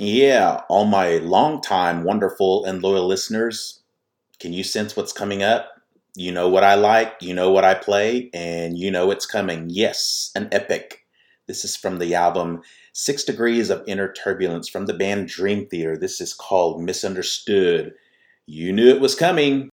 Yeah, all my long-time wonderful and loyal listeners, can you sense what's coming up? You know what I like, you know what I play, and you know it's coming. Yes, an epic. This is from the album Six Degrees of Inner Turbulence from the band Dream Theater. This is called Misunderstood. You knew it was coming.